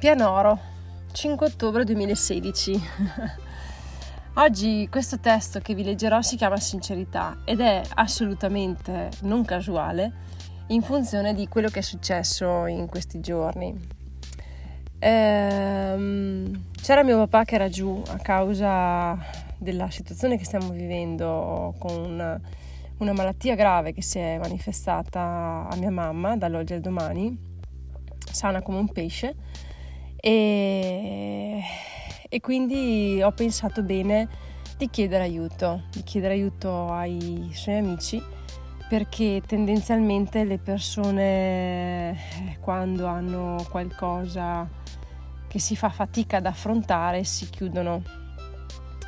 Pianoro, 5 ottobre 2016. Oggi questo testo che vi leggerò si chiama Sincerità ed è assolutamente non casuale in funzione di quello che è successo in questi giorni. Ehm, c'era mio papà che era giù a causa della situazione che stiamo vivendo con una, una malattia grave che si è manifestata a mia mamma dall'oggi al domani, sana come un pesce e, e quindi ho pensato bene di chiedere aiuto, di chiedere aiuto ai suoi amici perché tendenzialmente le persone eh, quando hanno qualcosa che si fa fatica ad affrontare si chiudono.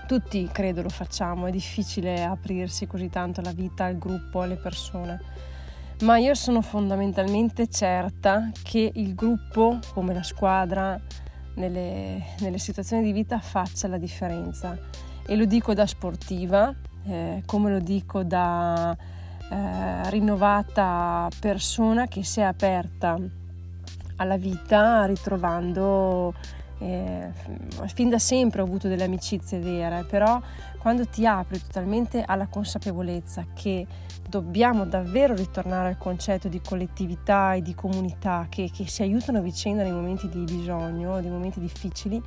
Tutti credo lo facciamo, è difficile aprirsi così tanto alla vita, al gruppo, alle persone ma io sono fondamentalmente certa che il gruppo, come la squadra, nelle, nelle situazioni di vita faccia la differenza. E lo dico da sportiva, eh, come lo dico da eh, rinnovata persona che si è aperta alla vita ritrovando eh, fin da sempre ho avuto delle amicizie vere, però quando ti apri totalmente alla consapevolezza che dobbiamo davvero ritornare al concetto di collettività e di comunità che, che si aiutano a vicenda nei momenti di bisogno, nei momenti difficili,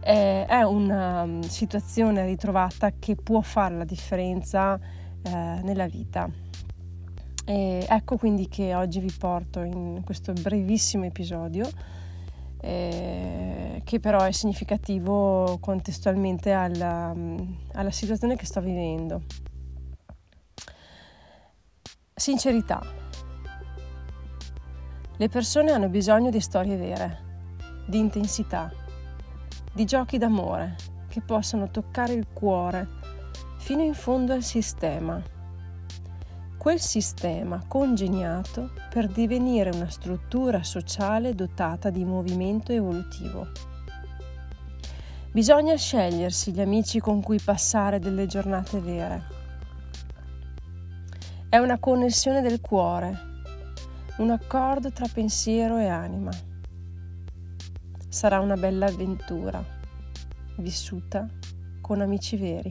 eh, è una um, situazione ritrovata che può fare la differenza eh, nella vita. E ecco quindi che oggi vi porto in questo brevissimo episodio eh, che però è significativo contestualmente alla, alla situazione che sto vivendo. Sincerità. Le persone hanno bisogno di storie vere, di intensità, di giochi d'amore che possano toccare il cuore fino in fondo al sistema quel sistema congegnato per divenire una struttura sociale dotata di movimento evolutivo. Bisogna scegliersi gli amici con cui passare delle giornate vere. È una connessione del cuore, un accordo tra pensiero e anima. Sarà una bella avventura, vissuta con amici veri.